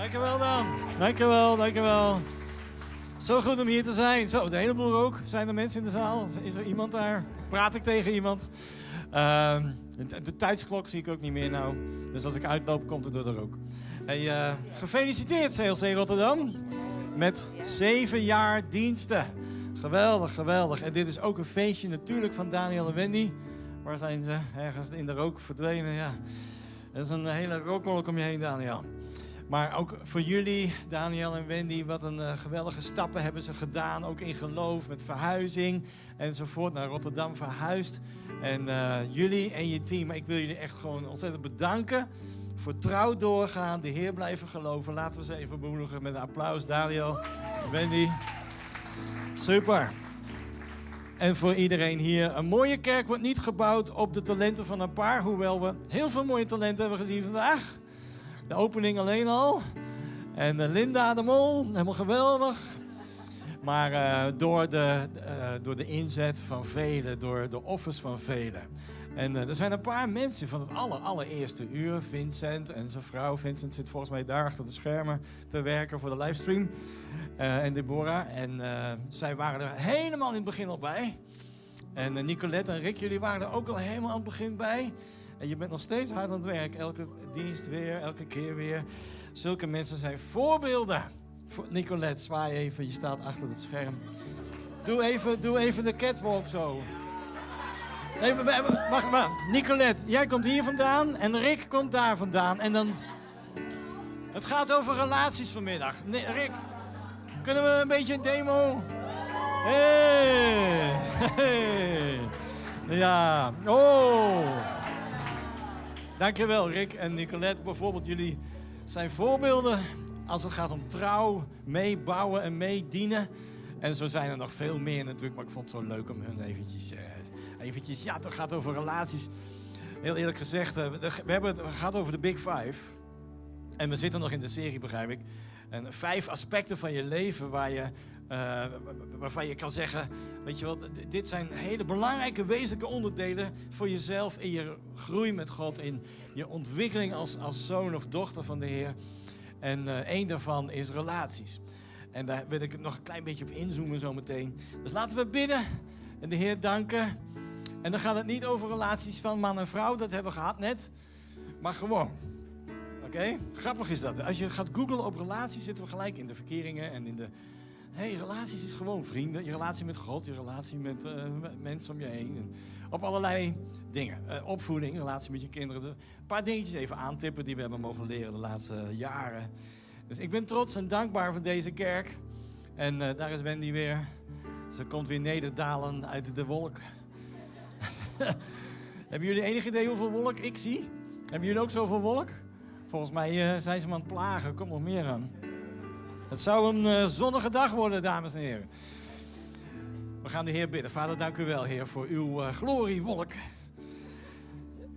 Dankjewel dan. Dankjewel, dankjewel. Zo goed om hier te zijn. Zo, de hele boel ook. Zijn er mensen in de zaal? Is er iemand daar? Praat ik tegen iemand? Uh, de, tijdsklok zie ik ook niet meer nou. Dus als ik uitloop, komt het door de rook. Hey, uh, gefeliciteerd CLC Rotterdam. Met zeven jaar diensten. Geweldig, geweldig. En dit is ook een feestje natuurlijk van Daniel en Wendy. Waar zijn ze? Ergens in de rook verdwenen, ja. Dat is een hele rookwolk om je heen, Daniel. Maar ook voor jullie, Daniel en Wendy, wat een uh, geweldige stappen hebben ze gedaan. Ook in geloof, met verhuizing enzovoort. Naar Rotterdam verhuisd. En uh, jullie en je team, ik wil jullie echt gewoon ontzettend bedanken. Voor trouw doorgaan, de Heer blijven geloven. Laten we ze even bemoedigen met een applaus. Daniel, Wendy. Super. En voor iedereen hier, een mooie kerk wordt niet gebouwd op de talenten van een paar. Hoewel we heel veel mooie talenten hebben gezien vandaag. De opening alleen al. En Linda de Mol, helemaal geweldig. Maar uh, door, de, uh, door de inzet van velen, door de offers van velen. En er zijn een paar mensen van het aller, allereerste uur. Vincent en zijn vrouw. Vincent zit volgens mij daar achter de schermen te werken voor de livestream. en Deborah. En zij waren er helemaal in het begin al bij. En Nicolette en Rick, jullie waren er ook al helemaal aan het begin bij. En je bent nog steeds hard aan het werk. Elke dienst weer, elke keer weer. Zulke mensen zijn voorbeelden. Nicolette, zwaai even. Je staat achter het scherm. Doe even, doe even de catwalk zo. Even, wacht maar. Nicolette, jij komt hier vandaan en Rick komt daar vandaan. En dan... Het gaat over relaties vanmiddag. Rick, kunnen we een beetje een demo? Hey. hey. Ja. Oh. Dankjewel, Rick en Nicolette. Bijvoorbeeld, jullie zijn voorbeelden als het gaat om trouw, meebouwen en meedienen. En zo zijn er nog veel meer natuurlijk, maar ik vond het zo leuk om hun eventjes, uh, eventjes ja, het gaat over relaties. Heel eerlijk gezegd, uh, we hebben het gaat over de Big Five. En we zitten nog in de serie, begrijp ik. En vijf aspecten van je leven waar je, uh, waarvan je kan zeggen, weet je wat, dit zijn hele belangrijke, wezenlijke onderdelen voor jezelf in je groei met God, in je ontwikkeling als, als zoon of dochter van de Heer. En uh, één daarvan is relaties. En daar wil ik nog een klein beetje op inzoomen zometeen. Dus laten we bidden en de Heer danken. En dan gaat het niet over relaties van man en vrouw, dat hebben we gehad net. Maar gewoon. Oké? Grappig is dat. Als je gaat googlen op relaties, zitten we gelijk in de verkeringen en in de. Hey, relaties is gewoon vrienden. Je relatie met God, je relatie met, met mensen om je heen. En op allerlei dingen. Uh, opvoeding, relatie met je kinderen. Dus een paar dingetjes even aantippen die we hebben mogen leren de laatste jaren. Dus ik ben trots en dankbaar voor deze kerk. En uh, daar is Wendy weer. Ze komt weer nederdalen uit de wolk. Hebben jullie enig idee hoeveel wolk ik zie? Hebben jullie ook zoveel wolk? Volgens mij zijn ze me aan het plagen. Kom nog meer aan. Het zou een uh, zonnige dag worden, dames en heren. We gaan de Heer bidden. Vader, dank u wel, Heer, voor uw uh, gloriewolk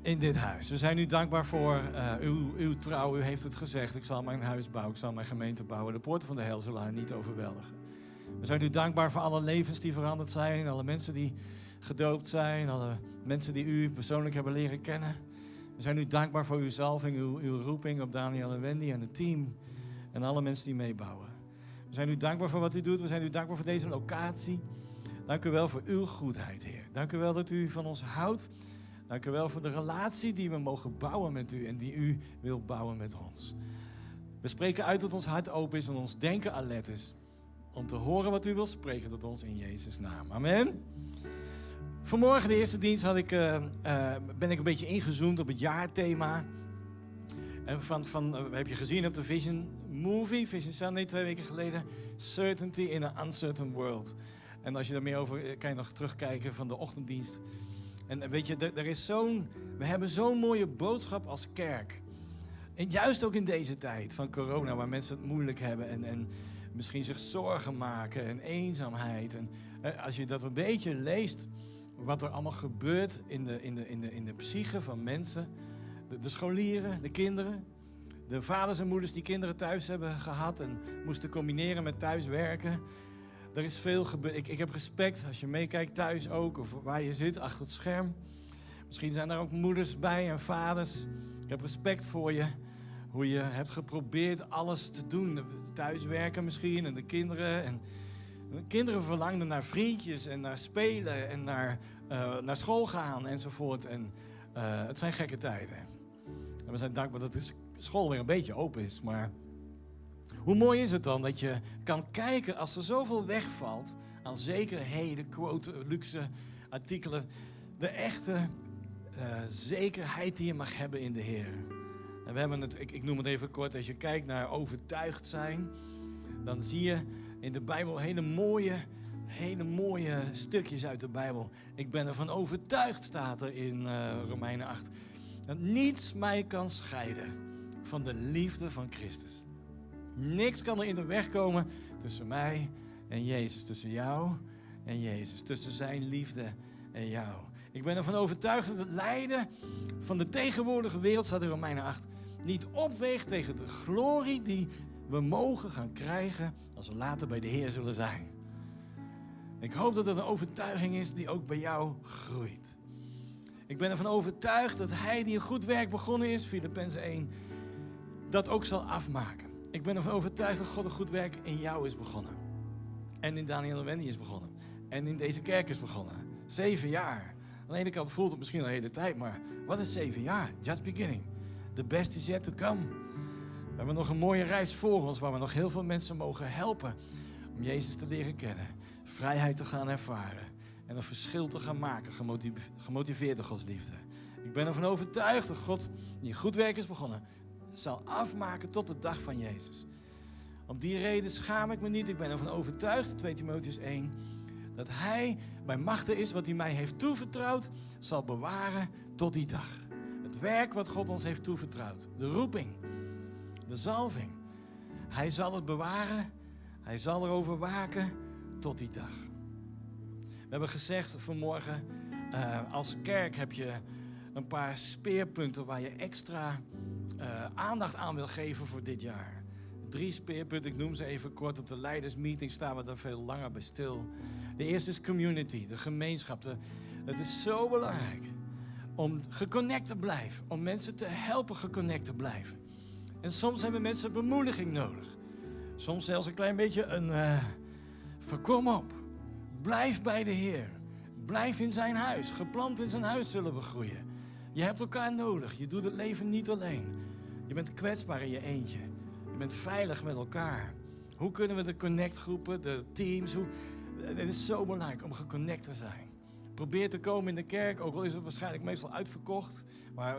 in dit huis. We zijn u dankbaar voor uh, uw, uw trouw. U heeft het gezegd. Ik zal mijn huis bouwen. Ik zal mijn gemeente bouwen. De poorten van de hel zullen haar niet overweldigen. We zijn u dankbaar voor alle levens die veranderd zijn. Alle mensen die gedoopt zijn. Alle mensen die u persoonlijk hebben leren kennen. We zijn u dankbaar voor uw zalving, uw roeping op Daniel en Wendy en het team. En alle mensen die meebouwen. We zijn u dankbaar voor wat u doet. We zijn u dankbaar voor deze locatie. Dank u wel voor uw goedheid, Heer. Dank u wel dat u van ons houdt. Dank u wel voor de relatie die we mogen bouwen met u en die u wilt bouwen met ons. We spreken uit dat ons hart open is en ons denken alert is. Om te horen wat u wilt spreken tot ons in Jezus' naam. Amen. Vanmorgen, de eerste dienst, had ik, uh, uh, ben ik een beetje ingezoomd op het jaarthema. En van, van uh, heb je gezien op de Vision Movie, Vision Sunday, twee weken geleden. Certainty in an Uncertain World. En als je daar meer over kan je nog terugkijken van de ochtenddienst. En weet je, er is zo'n, we hebben zo'n mooie boodschap als kerk. En juist ook in deze tijd van corona, waar mensen het moeilijk hebben en, en misschien zich zorgen maken en eenzaamheid. En als je dat een beetje leest, wat er allemaal gebeurt in de, in de, in de, in de psyche van mensen. De scholieren, de kinderen, de vaders en moeders die kinderen thuis hebben gehad en moesten combineren met thuiswerken. Er is veel gebeurd. Ik, ik heb respect als je meekijkt thuis ook, of waar je zit, achter het scherm. Misschien zijn er ook moeders bij en vaders. Ik heb respect voor je. Hoe je hebt geprobeerd alles te doen. Thuiswerken misschien en de kinderen. En de kinderen verlangden naar vriendjes en naar spelen en naar, uh, naar school gaan enzovoort. En uh, het zijn gekke tijden. En we zijn dankbaar dat de school weer een beetje open is. Maar hoe mooi is het dan dat je kan kijken als er zoveel wegvalt aan zekerheden, quote, luxe artikelen. De echte uh, zekerheid die je mag hebben in de Heer. En we hebben het, ik, ik noem het even kort, als je kijkt naar overtuigd zijn, dan zie je in de Bijbel hele mooie, hele mooie stukjes uit de Bijbel. Ik ben ervan overtuigd, staat er in uh, Romeinen 8, dat niets mij kan scheiden van de liefde van Christus. Niks kan er in de weg komen tussen mij en Jezus, tussen jou en Jezus, tussen zijn liefde en jou. Ik ben ervan overtuigd dat het lijden van de tegenwoordige wereld, staat in Romeinen 8, niet opweegt tegen de glorie die we mogen gaan krijgen als we later bij de Heer zullen zijn. Ik hoop dat het een overtuiging is die ook bij jou groeit. Ik ben ervan overtuigd dat Hij die een goed werk begonnen is, Filippenzen 1, dat ook zal afmaken. Ik ben ervan overtuigd dat God een goed werk in jou is begonnen. En in Daniel en Wendy is begonnen. En in deze kerk is begonnen. Zeven jaar. Aan de ene kant voelt het misschien al hele tijd, maar wat is zeven jaar? Just beginning. The best is yet to come. We hebben nog een mooie reis voor ons waar we nog heel veel mensen mogen helpen om Jezus te leren kennen, vrijheid te gaan ervaren en een verschil te gaan maken, gemotiveerd door Gods liefde. Ik ben ervan overtuigd dat God, die goed werk is begonnen, zal afmaken tot de dag van Jezus. Om die reden schaam ik me niet. Ik ben ervan overtuigd, 2 Timotheus 1, dat Hij bij machten is wat Hij mij heeft toevertrouwd, zal bewaren tot die dag. Het werk wat God ons heeft toevertrouwd, de roeping, de zalving. Hij zal het bewaren, Hij zal erover waken tot die dag. We hebben gezegd vanmorgen, uh, als kerk heb je een paar speerpunten waar je extra uh, aandacht aan wil geven voor dit jaar. Drie speerpunten, ik noem ze even kort. Op de leidersmeeting staan we daar veel langer bij stil. De eerste is community, de gemeenschap. De, het is zo belangrijk om geconnect te blijven. Om mensen te helpen geconnect te blijven. En soms hebben mensen bemoediging nodig. Soms zelfs een klein beetje een... Uh, op. Blijf bij de Heer. Blijf in zijn huis. Geplant in zijn huis zullen we groeien. Je hebt elkaar nodig. Je doet het leven niet alleen. Je bent kwetsbaar in je eentje. Je bent veilig met elkaar. Hoe kunnen we de connectgroepen, de teams, hoe... het is zo belangrijk om geconnect te zijn. Probeer te komen in de kerk, ook al is het waarschijnlijk meestal uitverkocht. Maar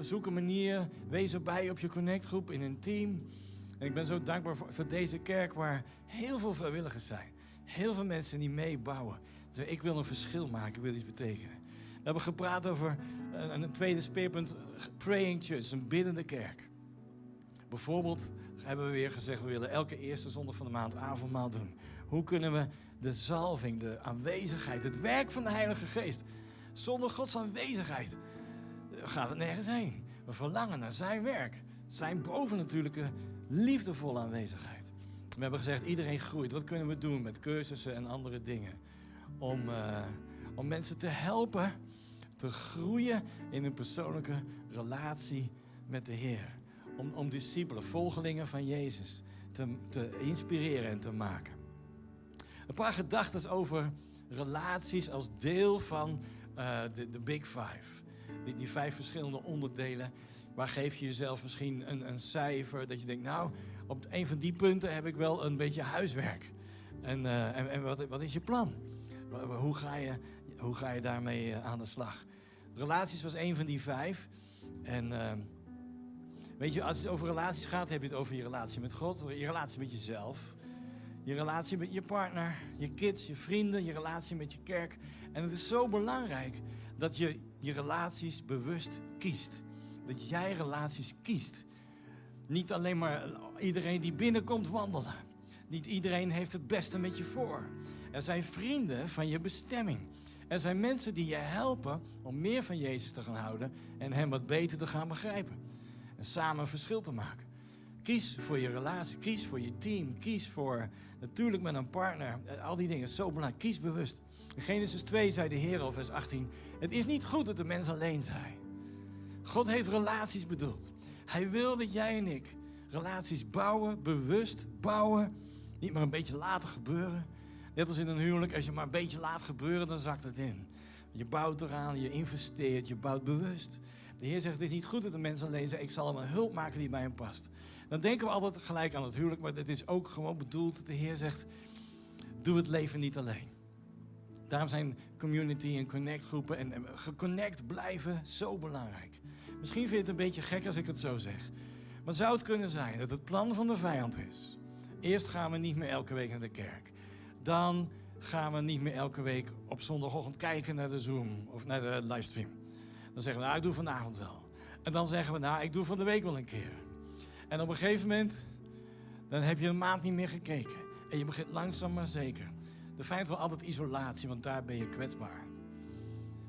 zoek een manier, wees erbij op je connectgroep, in een team. En ik ben zo dankbaar voor, voor deze kerk waar heel veel vrijwilligers zijn. Heel veel mensen die meebouwen. Dus ik wil een verschil maken, ik wil iets betekenen. We hebben gepraat over een, tweede speerpunt, praying church, een biddende kerk. Bijvoorbeeld hebben we weer gezegd, we willen elke eerste zondag van de maand avondmaal doen. Hoe kunnen we de zalving, de aanwezigheid, het werk van de Heilige Geest, zonder Gods aanwezigheid gaat het nergens heen. We verlangen naar zijn werk, zijn bovennatuurlijke, liefdevolle aanwezigheid. We hebben gezegd, iedereen groeit. Wat kunnen we doen met cursussen en andere dingen? Om, uh, om mensen te helpen te groeien in een persoonlijke relatie met de Heer. Om, om discipelen, volgelingen van Jezus te, te inspireren en te maken. Een paar gedachten over relaties als deel van uh, de, de Big Five. Die, die vijf verschillende onderdelen. Waar geef je jezelf misschien een, een cijfer dat je denkt, nou, op een van die punten heb ik wel een beetje huiswerk. En, uh, en, en wat, wat, is je plan? Hoe ga je, hoe ga je daarmee uh, aan de slag? Relaties was een van die vijf. En uh, weet je, als het over relaties gaat, heb je het over je relatie met God, je relatie met jezelf, je relatie met je partner, je kids, je vrienden, je relatie met je kerk. En het is zo belangrijk dat je je relaties bewust kiest. Dat jij relaties kiest. Niet alleen maar iedereen die binnenkomt wandelen. Niet iedereen heeft het beste met je voor. Er zijn vrienden van je bestemming. Er zijn mensen die je helpen om meer van Jezus te gaan houden en Hem wat beter te gaan begrijpen. En samen een verschil te maken. Kies voor je relatie, kies voor je team, kies voor natuurlijk met een partner. Al die dingen, zo belangrijk. Kies bewust. In Genesis 2 zei de Heer al, vers 18: Het is niet goed dat de mens alleen zijn. God heeft relaties bedoeld. Hij wil dat jij en ik relaties bouwen, bewust bouwen. Niet maar een beetje laten gebeuren. Net als in een huwelijk, als je maar een beetje laat gebeuren, dan zakt het in. Je bouwt eraan, je investeert, je bouwt bewust. De Heer zegt, het is niet goed dat de mensen alleen zeggen, ik zal hem een hulp maken die bij hem past. Dan denken we altijd gelijk aan het huwelijk, maar het is ook gewoon bedoeld dat de Heer zegt, doe het leven niet alleen. Daarom zijn community en connect groepen en geconnect blijven zo belangrijk. Misschien vind je het een beetje gek als ik het zo zeg. Maar zou het kunnen zijn dat het plan van de vijand is? Eerst gaan we niet meer elke week naar de kerk. Dan gaan we niet meer elke week op zondagochtend kijken naar de Zoom of naar de livestream. Dan zeggen we, nou, ik doe vanavond wel. En dan zeggen we, nou, ik doe van de week wel een keer. En op een gegeven moment, dan heb je een maand niet meer gekeken. En je begint langzaam maar zeker. De feit wil altijd isolatie, want daar ben je kwetsbaar.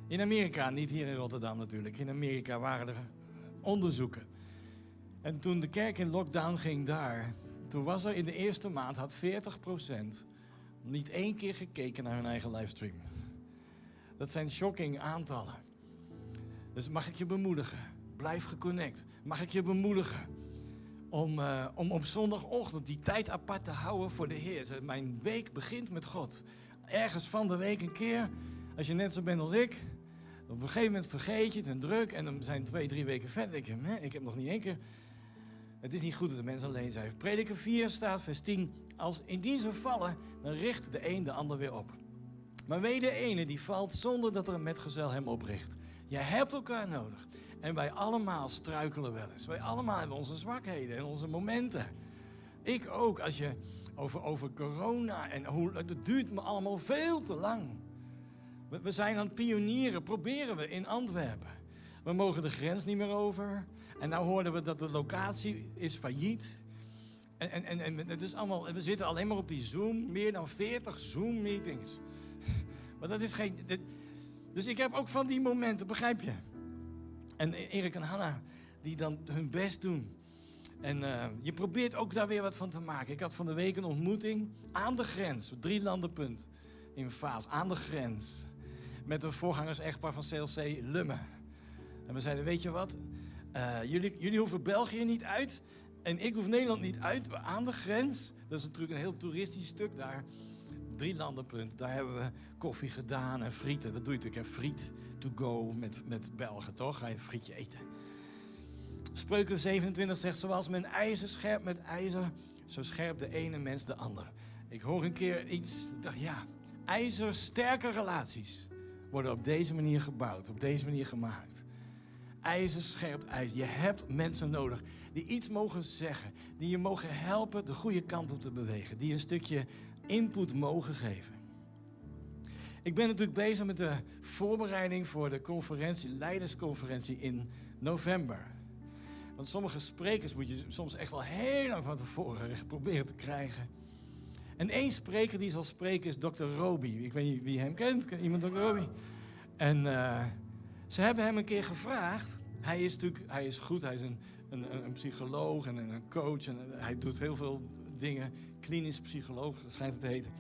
In Amerika, niet hier in Rotterdam natuurlijk. In Amerika waren er onderzoeken. En toen de kerk in lockdown ging daar, toen was er in de eerste maand had 40% niet één keer gekeken naar hun eigen livestream. Dat zijn shocking aantallen. Dus mag ik je bemoedigen? Blijf geconnect. Mag ik je bemoedigen om, uh, om op zondagochtend die tijd apart te houden voor de Heer? Mijn week begint met God. Ergens van de week een keer, als je net zo bent als ik, op een gegeven moment vergeet je het en druk en dan zijn twee, drie weken verder. Ik, ik heb nog niet één keer. Het is niet goed dat de mensen alleen zijn. Prediker 4 staat, vers 10. Als indien ze vallen, dan richt de een de ander weer op. Maar weet de ene die valt zonder dat er een metgezel hem opricht. Je hebt elkaar nodig. En wij allemaal struikelen wel eens. Wij allemaal hebben onze zwakheden en onze momenten. Ik ook, als je over, over corona en hoe het duurt me allemaal veel te lang. We, we zijn aan het pionieren, proberen we in Antwerpen. We mogen de grens niet meer over. En nou hoorden we dat de locatie is failliet. En, en, en, en het is allemaal, we zitten alleen maar op die Zoom. Meer dan 40 Zoom-meetings. Maar dat is geen... dus ik heb ook van die momenten, begrijp je? En Erik en Hanna, die dan hun best doen. En uh, je probeert ook daar weer wat van te maken. Ik had van de week een ontmoeting aan de grens. Drie landenpunt in Vaas, aan de grens. Met een voorgangers-echtpaar van CLC Lummen. En we zeiden, weet je wat? Uh, jullie, jullie hoeven België niet uit. En ik hoef Nederland niet uit. We aan de grens. Dat is natuurlijk een heel toeristisch stuk daar. Drie landenpunt. Daar hebben we koffie gedaan en frieten. Dat doe je natuurlijk. Friet to go met, met Belgen, toch? Ga je een frietje eten. Spreuken 27 zegt, zoals men ijzer scherpt met ijzer, zo scherpt de ene mens de ander. Ik hoor een keer iets, ik dacht ja, ijzersterke relaties worden op deze manier gebouwd, op deze manier gemaakt. IJzer scherpt ijzer. Je hebt mensen nodig die iets mogen zeggen, die je mogen helpen de goede kant op te bewegen, die een stukje input mogen geven. Ik ben natuurlijk bezig met de voorbereiding voor de conferentie, leidersconferentie in november. Want sommige sprekers moet je soms echt wel heel lang van tevoren proberen te krijgen. En één spreker die zal spreken is Dr. Roby. Ik weet niet wie hem kent. Iemand Dr. Roby? En uh, ze hebben hem een keer gevraagd. Hij is natuurlijk hij is goed, hij is een, een, een psycholoog en een coach. En hij doet heel veel dingen. Klinisch psycholoog schijnt het te heten.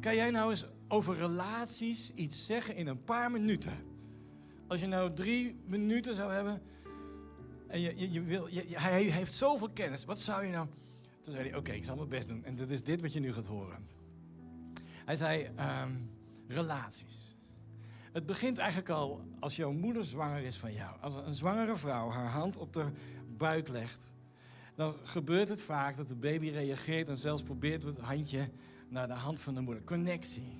Kan jij nou eens over relaties iets zeggen in een paar minuten? Als je nou drie minuten zou hebben en je, je, wil, hij heeft zoveel kennis, wat zou je nou... Toen zei hij, oké, ik zal mijn best doen. En dat is dit wat je nu gaat horen. Hij zei, um, relaties. Het begint eigenlijk al als jouw moeder zwanger is van jou. Als een zwangere vrouw haar hand op de buik legt, dan gebeurt het vaak dat de baby reageert en zelfs probeert het handje naar de hand van de moeder. Connectie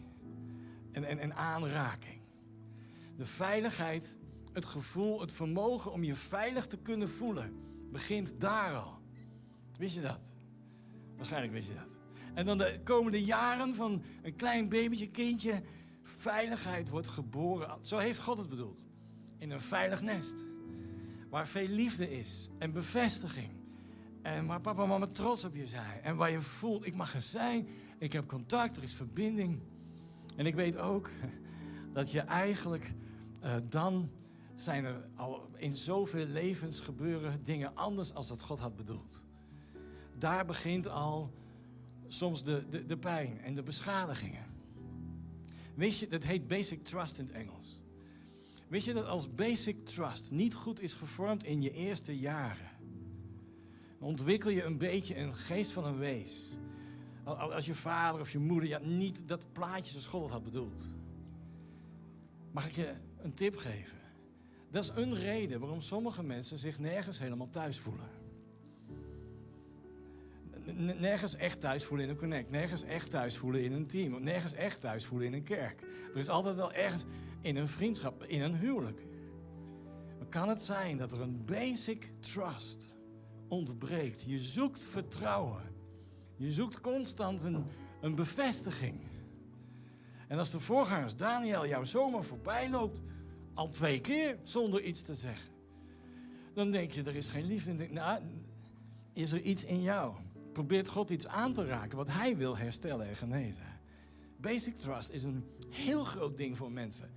en, en, en aanraking. De veiligheid, het gevoel, het vermogen om je veilig te kunnen voelen, begint daar al. Wist je dat? Waarschijnlijk wist je dat. En dan de komende jaren van een klein babytje, kindje, veiligheid wordt geboren. Zo heeft God het bedoeld. In een veilig nest. Waar veel liefde is en bevestiging. En waar papa en mama trots op je zijn. En waar je voelt, ik mag er zijn. Ik heb contact, er is verbinding. En ik weet ook dat je eigenlijk uh, dan zijn er al in zoveel levens gebeuren dingen anders als dat God had bedoeld. Daar begint al soms de, de, de pijn en de beschadigingen. Weet je, dat heet basic trust in het Engels. Weet je dat als basic trust niet goed is gevormd in je eerste jaren, dan ontwikkel je een beetje een geest van een wees. Als je vader of je moeder ja, niet dat plaatje zoals God had bedoeld. Mag ik je een tip geven? Dat is een reden waarom sommige mensen zich nergens helemaal thuis voelen. Nergens echt thuis voelen in een connect. Nergens echt thuis voelen in een team. Nergens echt thuis voelen in een kerk. Er is altijd wel ergens in een vriendschap, in een huwelijk. Maar kan het zijn dat er een basic trust ontbreekt? Je zoekt vertrouwen. Je zoekt constant een, een bevestiging. En als de voorgangers Daniel jou zomaar voorbij loopt, al twee keer zonder iets te zeggen, dan denk je er is geen liefde. nou, is er iets in jou? Probeert God iets aan te raken wat Hij wil herstellen en genezen. Basic trust is een heel groot ding voor mensen.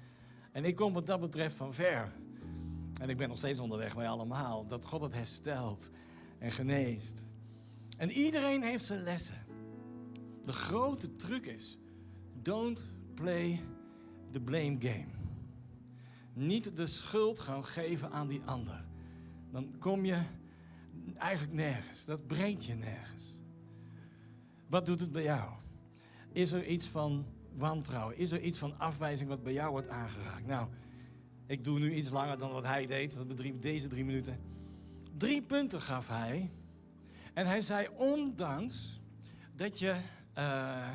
En ik kom wat dat betreft van ver. En ik ben nog steeds onderweg bij allemaal. Dat God het herstelt en geneest. En iedereen heeft zijn lessen. De grote truc is: don't play the blame game. Niet de schuld gaan geven aan die ander. Dan kom je eigenlijk nergens. Dat brengt je nergens. Wat doet het bij jou? Is er iets van wantrouwen? Is er iets van afwijzing wat bij jou wordt aangeraakt? Nou, ik doe nu iets langer dan wat hij deed, deze drie minuten. Drie punten gaf hij en hij zei, ondanks dat je, uh,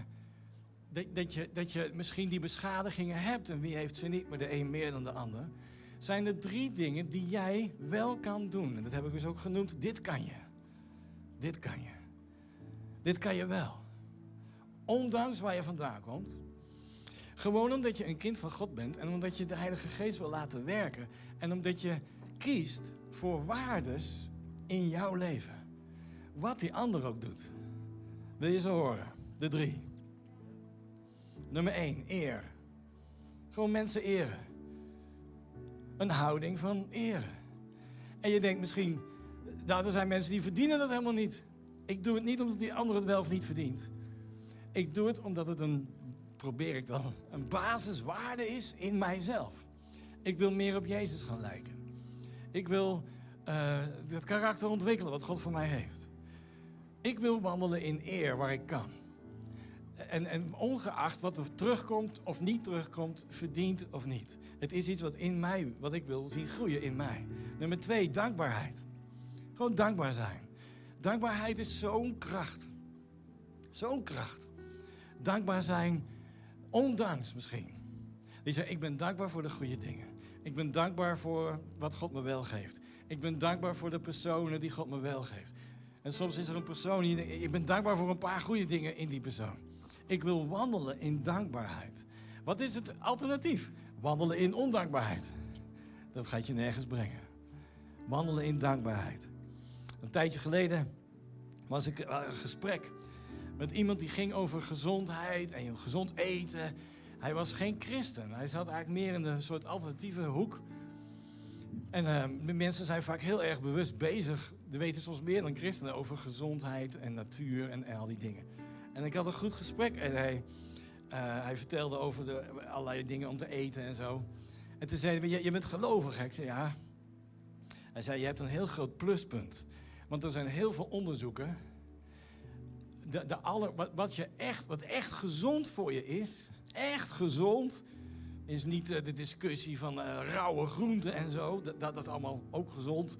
dat, dat, je, dat je misschien die beschadigingen hebt, en wie heeft ze niet, maar de een meer dan de ander, zijn er drie dingen die jij wel kan doen. En dat heb ik dus ook genoemd, dit kan je. Dit kan je. Dit kan je wel. Ondanks waar je vandaan komt. Gewoon omdat je een kind van God bent en omdat je de Heilige Geest wil laten werken. En omdat je kiest voor waardes in jouw leven. Wat die ander ook doet. Wil je ze horen? De drie. Nummer één, eer. Gewoon mensen eren. Een houding van eren. En je denkt misschien, nou, er zijn mensen die verdienen dat helemaal niet. Ik doe het niet omdat die ander het wel of niet verdient. Ik doe het omdat het een, probeer ik dan, een basiswaarde is in mijzelf. Ik wil meer op Jezus gaan lijken. Ik wil uh, karakter ontwikkelen wat God voor mij heeft. Ik wil wandelen in eer waar ik kan. En, en, ongeacht wat er terugkomt of niet terugkomt, verdient of niet. Het is iets wat in mij, wat ik wil zien groeien in mij. Nummer twee, dankbaarheid. Gewoon dankbaar zijn. Dankbaarheid is zo'n kracht. Zo'n kracht. Dankbaar zijn, ondanks misschien. Die zegt, ik ben dankbaar voor de goede dingen. Ik ben dankbaar voor wat God me wel geeft. Ik ben dankbaar voor de personen die God me wel geeft. En soms is er een persoon, die ik ben dankbaar voor een paar goede dingen in die persoon. Ik wil wandelen in dankbaarheid. Wat is het alternatief? Wandelen in ondankbaarheid. Dat gaat je nergens brengen. Wandelen in dankbaarheid. Een tijdje geleden was ik een gesprek met iemand die ging over gezondheid en gezond eten. Hij was geen christen. Hij zat eigenlijk meer in een soort alternatieve hoek. En uh, mensen zijn vaak heel erg bewust bezig. Ze weten soms meer dan christenen over gezondheid en natuur en, al die dingen. En ik had een goed gesprek en hij, uh, hij vertelde over de, allerlei dingen om te eten en zo. En toen zei hij, je, je bent gelovig. Ik zei, ja. Hij zei, je hebt een heel groot pluspunt. Want er zijn heel veel onderzoeken. De, de aller, wat, wat, je echt, wat echt gezond voor je is, echt gezond, is niet uh, de discussie van uh, rauwe groenten en zo. Dat, dat, dat is allemaal ook gezond.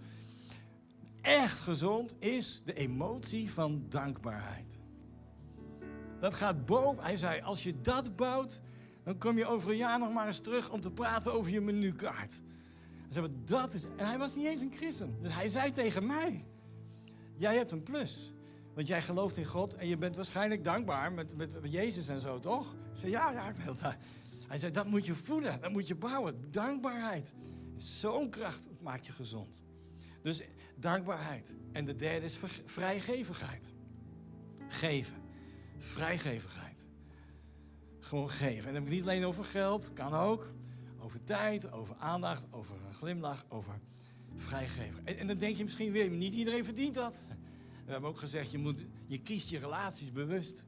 Echt gezond is de emotie van dankbaarheid. Dat gaat boven. Hij zei, als je dat bouwt, dan kom je over een jaar nog maar eens terug om te praten over je menukaart. Hij zei, dat is... En hij was niet eens een christen. Dus hij zei tegen mij, jij hebt een plus. Want jij gelooft in God en je bent waarschijnlijk dankbaar met, met Jezus en zo, toch? Ik zei, ja, ja, ik wil dat. Hij zei, dat moet je voeden, dat moet je bouwen. Dankbaarheid zo'n kracht, maakt je gezond. Dus dankbaarheid. En de derde is vrijgevigheid. Geven. Vrijgevigheid. Gewoon geven. En dan heb ik niet alleen over geld, kan ook. Over tijd, over aandacht, over een glimlach, over vrijgeven. En, en dan denk je misschien weer, niet iedereen verdient dat. We hebben ook gezegd, je, moet, je kiest je relaties bewust.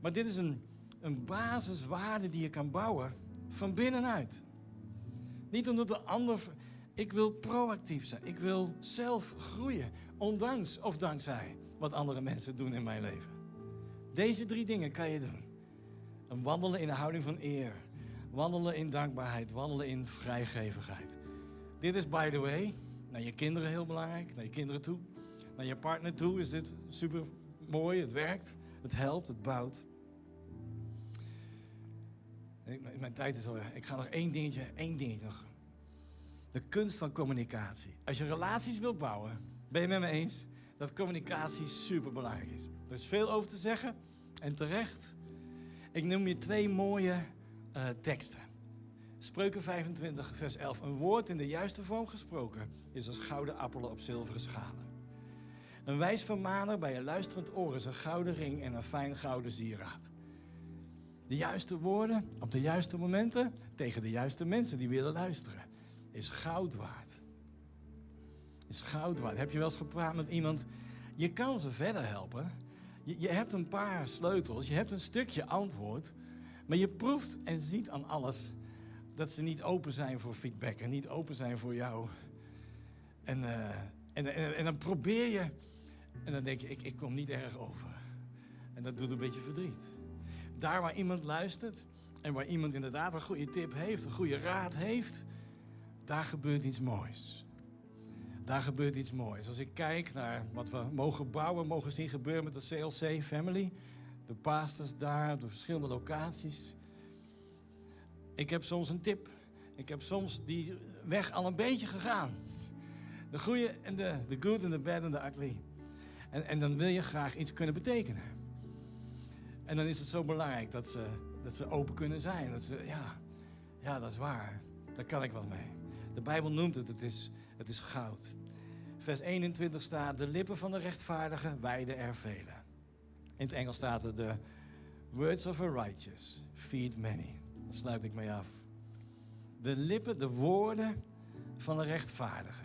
Maar dit is een, een basiswaarde die je kan bouwen van binnenuit. Niet omdat de ander. Ik wil proactief zijn. Ik wil zelf groeien. Ondanks of dankzij wat andere mensen doen in mijn leven. Deze drie dingen kan je doen. Een wandelen in een houding van eer. Wandelen in dankbaarheid. Wandelen in vrijgevigheid. Dit is, by the way, naar je kinderen heel belangrijk. Naar je kinderen toe. Naar je partner toe is dit super mooi. Het werkt. Het helpt. Het bouwt. Mijn tijd is al. Ik ga nog één dingetje, één dingetje nog. De kunst van communicatie. Als je relaties wilt bouwen, ben je met me eens dat communicatie super belangrijk is. Er is veel over te zeggen en terecht. Ik noem je twee mooie uh, teksten. Spreuken 25, vers 11. Een woord in de juiste vorm gesproken is als gouden appelen op zilveren schalen. Een wijs vermaner bij een luisterend oor is een gouden ring en een fijn gouden sieraad. De juiste woorden op de juiste momenten tegen de juiste mensen die willen luisteren is goud waard. Is goud waard. Heb je wel eens gepraat met iemand? Je kan ze verder helpen. Je, je hebt een paar sleutels, je hebt een stukje antwoord. Maar je proeft en ziet aan alles dat ze niet open zijn voor feedback en niet open zijn voor jou. En, uh, en, en, en, dan probeer je, en dan denk je, ik, ik kom niet erg over. En dat doet een beetje verdriet. Daar waar iemand luistert en waar iemand inderdaad een goede tip heeft, een goede raad heeft, daar gebeurt iets moois. Daar gebeurt iets moois. Als ik kijk naar wat we mogen bouwen, mogen zien gebeuren met de CLC Family, de pastors daar de verschillende locaties. Ik heb soms een tip. Ik heb soms die weg al een beetje gegaan. De goede en de, de good en de bad en de ugly. En, en dan wil je graag iets kunnen betekenen. En dan is het zo belangrijk dat ze, dat ze open kunnen zijn. Dat ze, ja, ja, dat is waar. Daar kan ik wat mee. De Bijbel noemt het, het is, het is goud. Vers 21 staat, de lippen van de rechtvaardige wijden er velen. In het Engels staat er, de words of a righteous feed many. Daar sluit ik mee af. De lippen, de woorden van de rechtvaardige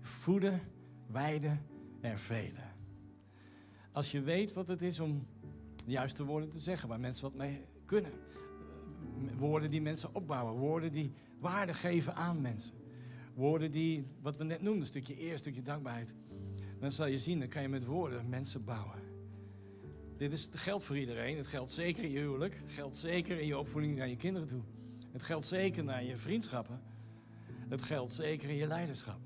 voeden, wijden er velen. Als je weet wat het is om de juiste woorden te zeggen, waar mensen wat mee kunnen. Woorden die mensen opbouwen, woorden die waarde geven aan mensen. Woorden die, wat we net noemden, een stukje eer, een stukje dankbaarheid. Dan zal je zien, dan kan je met woorden mensen bouwen. Dit is, geldt voor iedereen. Het geldt zeker in je huwelijk. Het geldt zeker in je opvoeding naar je kinderen toe. Het geldt zeker naar je vriendschappen. Het geldt zeker in je leiderschap.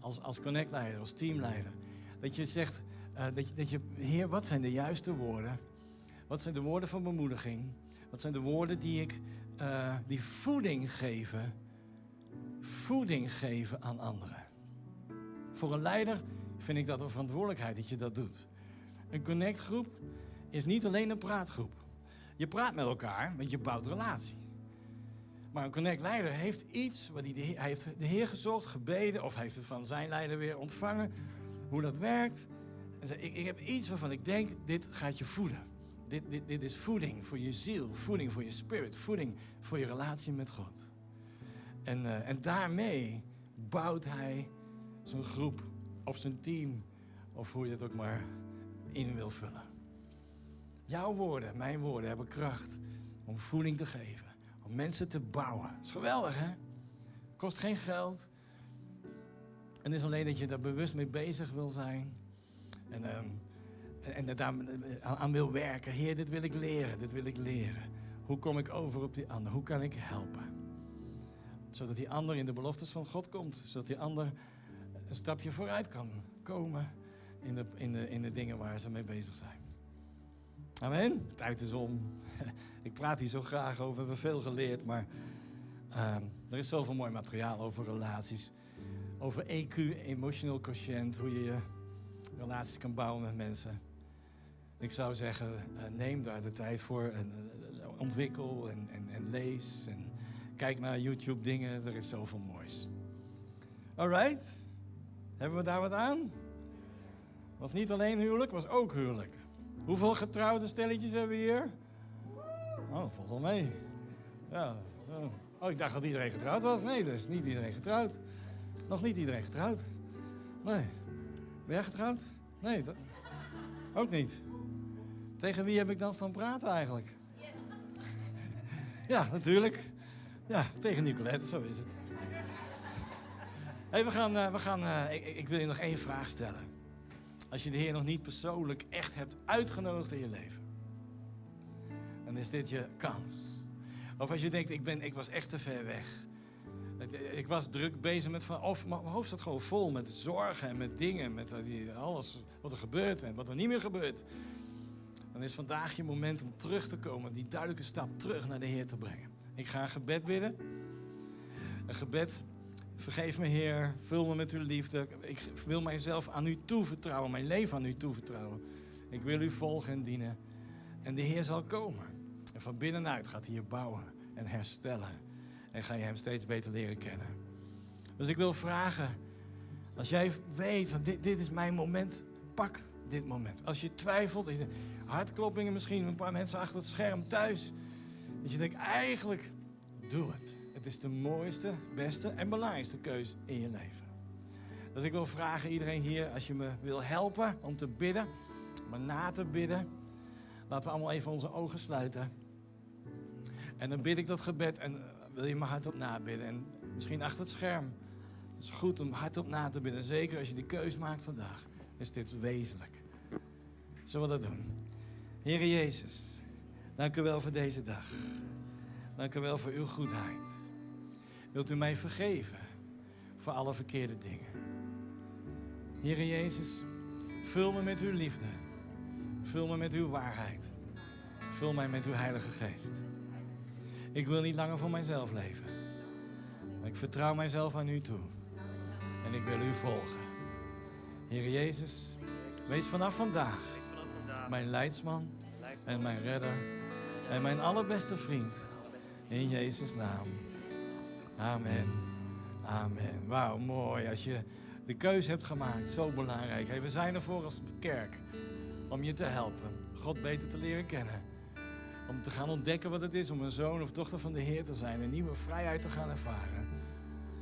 Als, als connectleider, als teamleider. Dat je zegt, uh, dat, je, dat je, Heer, wat zijn de juiste woorden? Wat zijn de woorden van bemoediging? Wat zijn de woorden die ik, uh, die voeding geven voeding geven aan anderen. Voor een leider vind ik dat een verantwoordelijkheid dat je dat doet. Een connectgroep is niet alleen een praatgroep. Je praat met elkaar, want je bouwt relatie. Maar een connect-leider heeft iets, wat hij, hij heeft de Heer gezocht, gebeden, of hij heeft het van zijn leider weer ontvangen, hoe dat werkt. En zei, ik, ik heb iets waarvan ik denk, dit gaat je voeden. Dit, dit, dit is voeding voor je ziel, voeding voor je spirit, voeding voor je relatie met God. En, uh, en daarmee bouwt hij zijn groep of zijn team, of hoe je het ook maar in wil vullen. Jouw woorden, mijn woorden hebben kracht om voeding te geven, om mensen te bouwen. Dat is geweldig, hè? Kost geen geld. En is alleen dat je daar bewust mee bezig wil zijn. En, en, en daar aan wil werken. Heer, dit wil ik leren, dit wil ik leren. Hoe kom ik over op die ander? Hoe kan ik helpen? Zodat die ander in de beloftes van God komt. Zodat die ander een stapje vooruit kan komen in de, in de, in de dingen waar ze mee bezig zijn. Amen. Tijd is om. Ik praat hier zo graag over. We hebben veel geleerd, maar uh, er is zoveel mooi materiaal over relaties. Over EQ, emotional quotient, hoe je je relaties kan bouwen met mensen. Ik zou zeggen, uh, neem daar de tijd voor en uh, ontwikkel en, en, en lees. En Kijk naar YouTube dingen, er is zoveel moois. Alright, hebben we daar wat aan? Was niet alleen huwelijk, was ook huwelijk. Hoeveel getrouwde stelletjes hebben we hier? Oh, valt wel mee. Ja. Oh, ik dacht dat iedereen getrouwd was. Nee, dus niet iedereen getrouwd. Nog niet iedereen getrouwd. Nee. Ben jij getrouwd? Nee, ook niet. Tegen wie heb ik dan staan praten eigenlijk? ja, natuurlijk. Ja, tegen Nicolette, zo is het. Hey, we gaan, uh, we gaan, uh, ik, ik, wil je nog één vraag stellen. Als je de Heer nog niet persoonlijk echt hebt uitgenodigd in je leven, dan is dit je kans. Of als je denkt, ik, ben, ik was echt te ver weg. Ik was druk bezig met van, of mijn hoofd zat gewoon vol met zorgen en met dingen, met alles wat er gebeurt en wat er niet meer gebeurt. Dan is vandaag je moment om terug te komen, die duidelijke stap terug naar de Heer te brengen. Ik ga een gebed bidden. Een gebed, vergeef me Heer, vul me met uw liefde. Ik wil mijzelf aan u toevertrouwen, mijn leven aan u toevertrouwen. Ik wil u volgen en dienen. En de Heer zal komen. En van binnenuit gaat hij je bouwen en herstellen. En ga je hem steeds beter leren kennen. Dus ik wil vragen, als jij weet van dit, dit is mijn moment, pak dit moment. Als je twijfelt, hartkloppingen misschien, een paar mensen achter het scherm thuis. Dat je denkt, eigenlijk, doe het. Het is de mooiste, beste en belangrijkste keus in je leven. Dus ik wil vragen iedereen hier, als je me wil helpen om te bidden, maar na te bidden, laten we allemaal even onze ogen sluiten. En dan bid ik dat gebed en eh, wil je me hardop nabidden. En misschien achter het scherm. Het is goed om hardop na te bidden. Zeker als je die keus maakt vandaag, is dit wezenlijk. Zullen we dat doen? Heer Jezus, dank u wel voor deze dag. Dank u wel voor uw goedheid. Wilt u mij vergeven voor alle verkeerde dingen? Heer Jezus, vul me met uw liefde. Vul me met uw waarheid. Vul mij met uw Heilige Geest. Ik wil niet langer voor mijzelf leven. Maar ik vertrouw mijzelf aan u toe. En ik wil u volgen. Heer Jezus, wees vanaf vandaag mijn leidsman en mijn redder en mijn allerbeste vriend. In Jezus' naam. Amen. Amen. Wauw, mooi. Als je de keuze hebt gemaakt, zo belangrijk. Hey, we zijn ervoor als kerk om je te helpen, God beter te leren kennen. Om te gaan ontdekken wat het is om een zoon of dochter van de Heer te zijn. Een nieuwe vrijheid te gaan ervaren.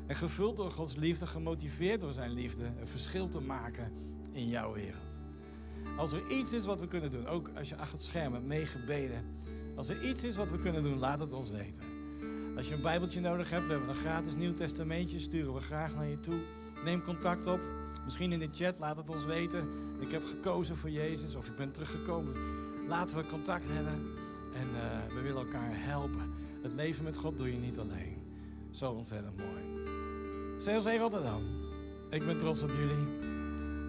En gevuld door Gods liefde, gemotiveerd door zijn liefde, een verschil te maken in jouw wereld. Als er iets is wat we kunnen doen, ook als je achter het scherm hebt meegebeden. Als er iets is wat we kunnen doen, laat het ons weten. Als je een Bijbeltje nodig hebt, we hebben een gratis Nieuw Testamentje, sturen we graag naar je toe. Neem contact op. Misschien in de chat, laat het ons weten. Ik heb gekozen voor Jezus of ik ben teruggekomen. Laten we contact hebben. En uh, we willen elkaar helpen. Het leven met God doe je niet alleen. Zo ontzettend mooi. CLC Rotterdam. Ik ben trots op jullie.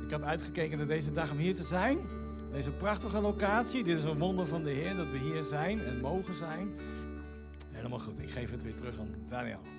Ik had uitgekeken naar deze dag om hier te zijn. Deze prachtige locatie. Dit is een wonder van de Heer dat we hier zijn en mogen zijn. Helemaal goed. Ik geef het weer terug aan Daniel.